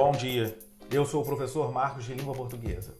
Bom dia, eu sou o professor Marcos de Língua Portuguesa.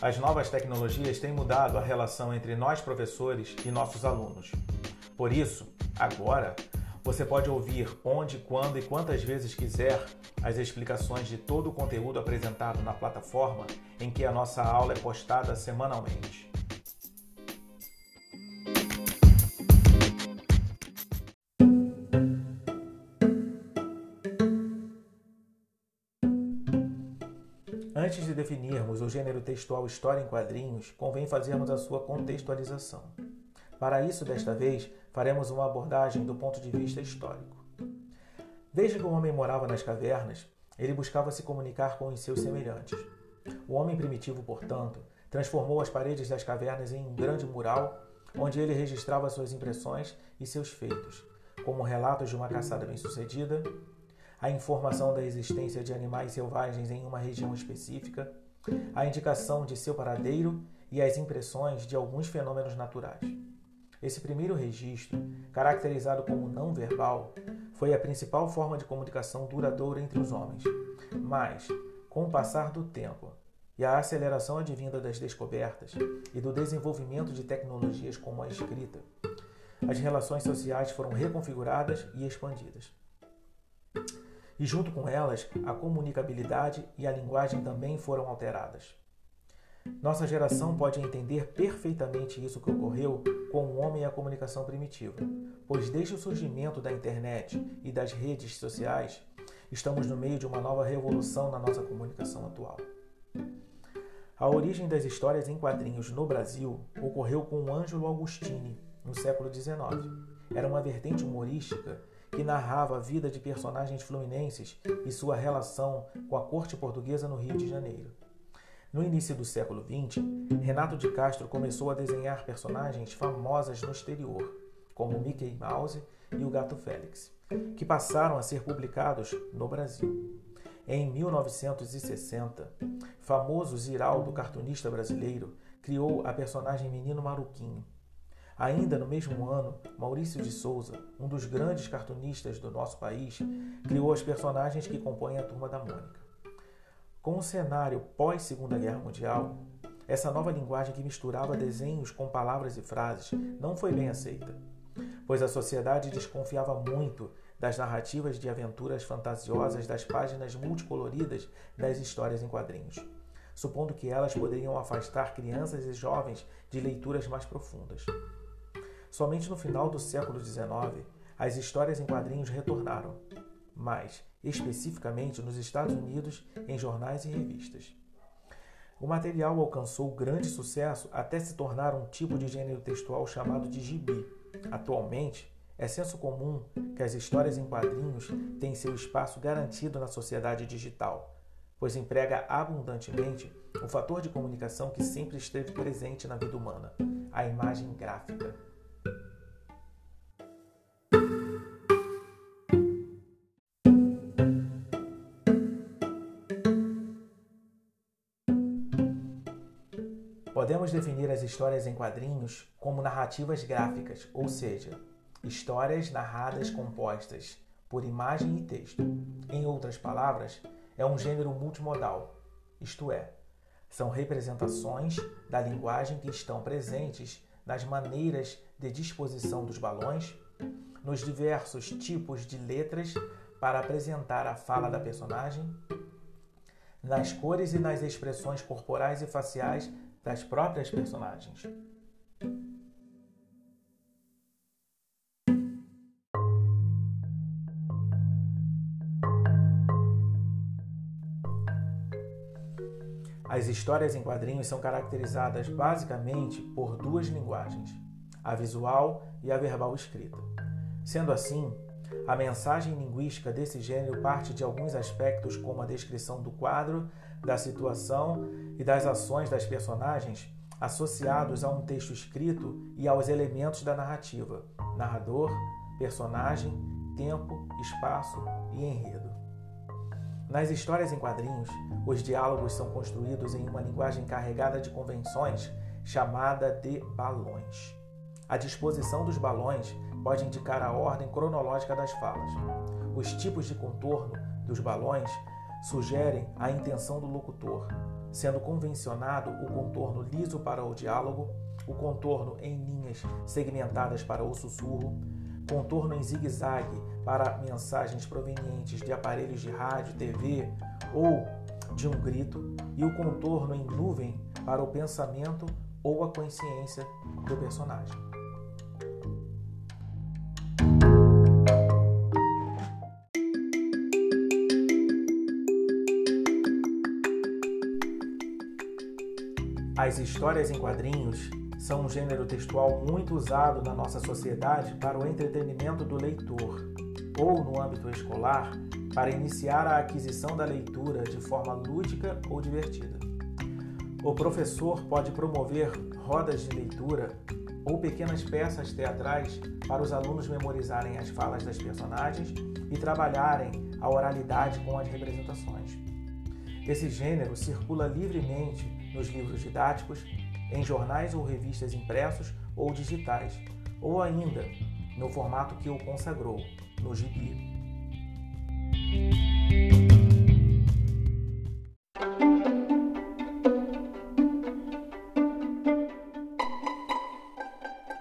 As novas tecnologias têm mudado a relação entre nós professores e nossos alunos. Por isso, agora, você pode ouvir onde, quando e quantas vezes quiser as explicações de todo o conteúdo apresentado na plataforma em que a nossa aula é postada semanalmente. Definirmos o gênero textual história em quadrinhos, convém fazermos a sua contextualização. Para isso, desta vez, faremos uma abordagem do ponto de vista histórico. Desde que o homem morava nas cavernas, ele buscava se comunicar com os seus semelhantes. O homem primitivo, portanto, transformou as paredes das cavernas em um grande mural onde ele registrava suas impressões e seus feitos, como relatos de uma caçada bem-sucedida, a informação da existência de animais selvagens em uma região específica, a indicação de seu paradeiro e as impressões de alguns fenômenos naturais. Esse primeiro registro, caracterizado como não verbal, foi a principal forma de comunicação duradoura entre os homens. Mas, com o passar do tempo e a aceleração advinda das descobertas e do desenvolvimento de tecnologias como a escrita, as relações sociais foram reconfiguradas e expandidas e, junto com elas, a comunicabilidade e a linguagem também foram alteradas. Nossa geração pode entender perfeitamente isso que ocorreu com o homem e a comunicação primitiva, pois desde o surgimento da internet e das redes sociais, estamos no meio de uma nova revolução na nossa comunicação atual. A origem das histórias em quadrinhos no Brasil ocorreu com Ângelo Augustini, no século XIX. Era uma vertente humorística que narrava a vida de personagens fluminenses e sua relação com a corte portuguesa no Rio de Janeiro. No início do século XX, Renato de Castro começou a desenhar personagens famosas no exterior, como Mickey Mouse e o Gato Félix, que passaram a ser publicados no Brasil. Em 1960, famoso Ziraldo, cartunista brasileiro, criou a personagem Menino Maruquinho, Ainda no mesmo ano, Maurício de Souza, um dos grandes cartunistas do nosso país, criou os personagens que compõem a Turma da Mônica. Com o cenário pós-Segunda Guerra Mundial, essa nova linguagem que misturava desenhos com palavras e frases não foi bem aceita, pois a sociedade desconfiava muito das narrativas de aventuras fantasiosas das páginas multicoloridas das histórias em quadrinhos, supondo que elas poderiam afastar crianças e jovens de leituras mais profundas. Somente no final do século XIX, as histórias em quadrinhos retornaram, mas especificamente nos Estados Unidos em jornais e revistas. O material alcançou grande sucesso até se tornar um tipo de gênero textual chamado de gibi. Atualmente, é senso comum que as histórias em quadrinhos têm seu espaço garantido na sociedade digital, pois emprega abundantemente o fator de comunicação que sempre esteve presente na vida humana, a imagem gráfica. As histórias em quadrinhos como narrativas gráficas, ou seja, histórias narradas compostas por imagem e texto. Em outras palavras, é um gênero multimodal, isto é, são representações da linguagem que estão presentes nas maneiras de disposição dos balões, nos diversos tipos de letras para apresentar a fala da personagem, nas cores e nas expressões corporais e faciais das próprias personagens. As histórias em quadrinhos são caracterizadas basicamente por duas linguagens, a visual e a verbal escrita. Sendo assim, a mensagem linguística desse gênero parte de alguns aspectos, como a descrição do quadro, da situação e das ações das personagens, associados a um texto escrito e aos elementos da narrativa: narrador, personagem, tempo, espaço e enredo. Nas histórias em quadrinhos, os diálogos são construídos em uma linguagem carregada de convenções chamada de balões. A disposição dos balões pode indicar a ordem cronológica das falas. Os tipos de contorno dos balões sugerem a intenção do locutor, sendo convencionado o contorno liso para o diálogo, o contorno em linhas segmentadas para o sussurro, contorno em zigue-zague para mensagens provenientes de aparelhos de rádio, TV ou de um grito, e o contorno em nuvem para o pensamento ou a consciência do personagem. As histórias em quadrinhos são um gênero textual muito usado na nossa sociedade para o entretenimento do leitor, ou no âmbito escolar, para iniciar a aquisição da leitura de forma lúdica ou divertida. O professor pode promover rodas de leitura ou pequenas peças teatrais para os alunos memorizarem as falas das personagens e trabalharem a oralidade com as representações. Esse gênero circula livremente nos livros didáticos, em jornais ou revistas impressos ou digitais, ou ainda no formato que o consagrou, no gibi.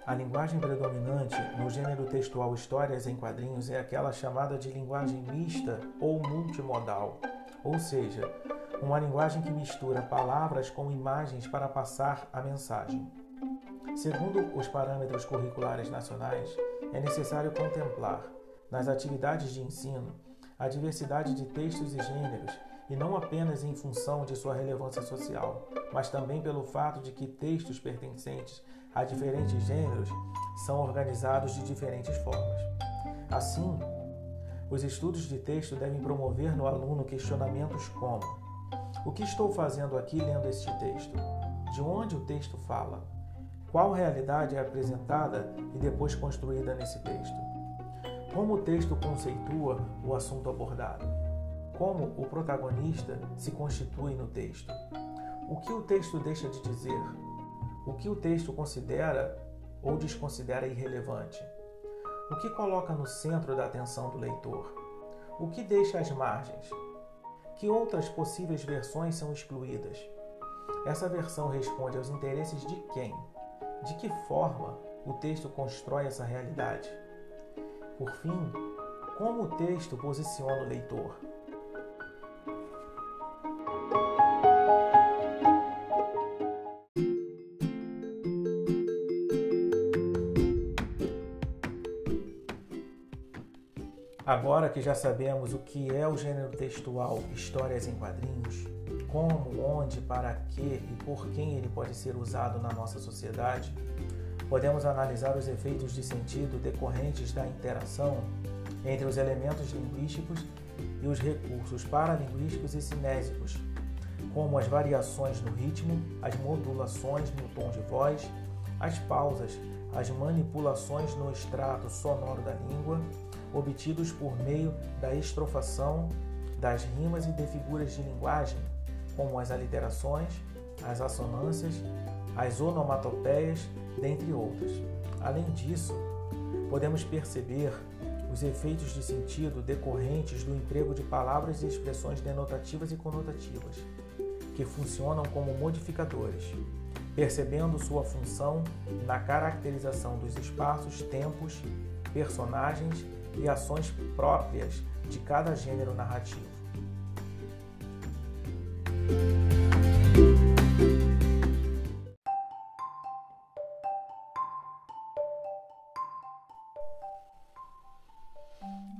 A linguagem predominante no gênero textual Histórias em Quadrinhos é aquela chamada de linguagem mista ou multimodal, ou seja, uma linguagem que mistura palavras com imagens para passar a mensagem. Segundo os parâmetros curriculares nacionais, é necessário contemplar, nas atividades de ensino, a diversidade de textos e gêneros, e não apenas em função de sua relevância social, mas também pelo fato de que textos pertencentes a diferentes gêneros são organizados de diferentes formas. Assim, os estudos de texto devem promover no aluno questionamentos como: o que estou fazendo aqui lendo este texto? De onde o texto fala? Qual realidade é apresentada e depois construída nesse texto? Como o texto conceitua o assunto abordado? Como o protagonista se constitui no texto? O que o texto deixa de dizer? O que o texto considera ou desconsidera irrelevante? O que coloca no centro da atenção do leitor? O que deixa às margens? Que outras possíveis versões são excluídas? Essa versão responde aos interesses de quem? De que forma o texto constrói essa realidade? Por fim, como o texto posiciona o leitor? Agora que já sabemos o que é o gênero textual histórias em quadrinhos, como, onde, para que e por quem ele pode ser usado na nossa sociedade, podemos analisar os efeitos de sentido decorrentes da interação entre os elementos linguísticos e os recursos paralinguísticos e cinésicos, como as variações no ritmo, as modulações no tom de voz, as pausas, as manipulações no extrato sonoro da língua obtidos por meio da estrofação das rimas e de figuras de linguagem, como as aliterações, as assonâncias, as onomatopeias, dentre outras. Além disso, podemos perceber os efeitos de sentido decorrentes do emprego de palavras e expressões denotativas e conotativas, que funcionam como modificadores, percebendo sua função na caracterização dos espaços, tempos, personagens e ações próprias de cada gênero narrativo.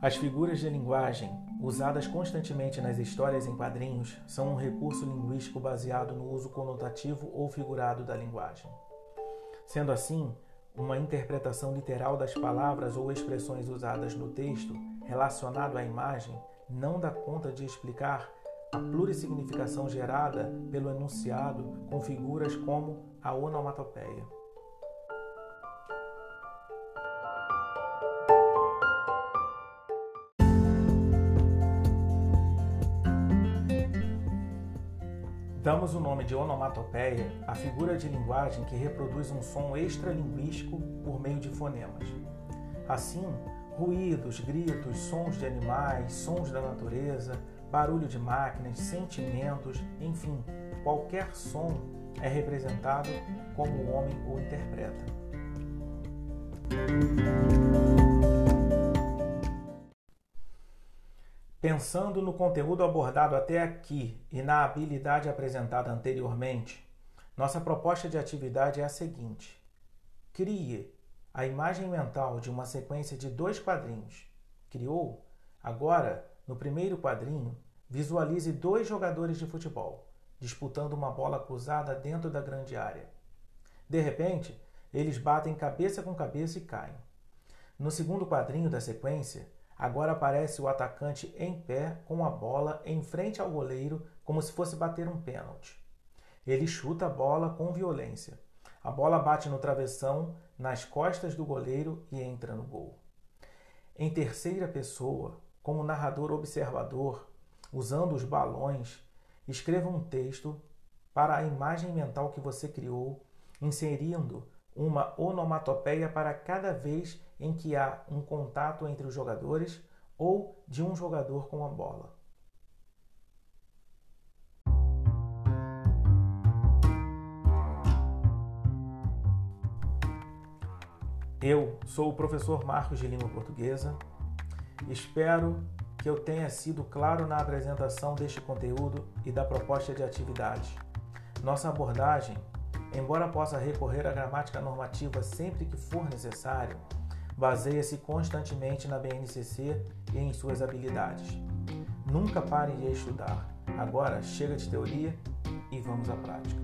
As figuras de linguagem, usadas constantemente nas histórias em quadrinhos, são um recurso linguístico baseado no uso conotativo ou figurado da linguagem. Sendo assim, uma interpretação literal das palavras ou expressões usadas no texto relacionado à imagem não dá conta de explicar a plurissignificação gerada pelo enunciado com figuras como a onomatopeia. Damos o nome de onomatopeia à figura de linguagem que reproduz um som extralinguístico por meio de fonemas. Assim, ruídos, gritos, sons de animais, sons da natureza, barulho de máquinas, sentimentos, enfim, qualquer som é representado como o homem o interpreta. Pensando no conteúdo abordado até aqui e na habilidade apresentada anteriormente, nossa proposta de atividade é a seguinte: crie a imagem mental de uma sequência de dois quadrinhos. Criou? Agora, no primeiro quadrinho, visualize dois jogadores de futebol disputando uma bola cruzada dentro da grande área. De repente, eles batem cabeça com cabeça e caem. No segundo quadrinho da sequência, Agora aparece o atacante em pé com a bola em frente ao goleiro, como se fosse bater um pênalti. Ele chuta a bola com violência. A bola bate no travessão, nas costas do goleiro e entra no gol. Em terceira pessoa, como narrador observador, usando os balões, escreva um texto para a imagem mental que você criou, inserindo uma onomatopeia para cada vez em que há um contato entre os jogadores ou de um jogador com a bola. Eu sou o professor Marcos de Língua Portuguesa. Espero que eu tenha sido claro na apresentação deste conteúdo e da proposta de atividade. Nossa abordagem embora possa recorrer à gramática normativa sempre que for necessário, baseia-se constantemente na BNCC e em suas habilidades. Nunca pare de estudar. Agora chega de teoria e vamos à prática.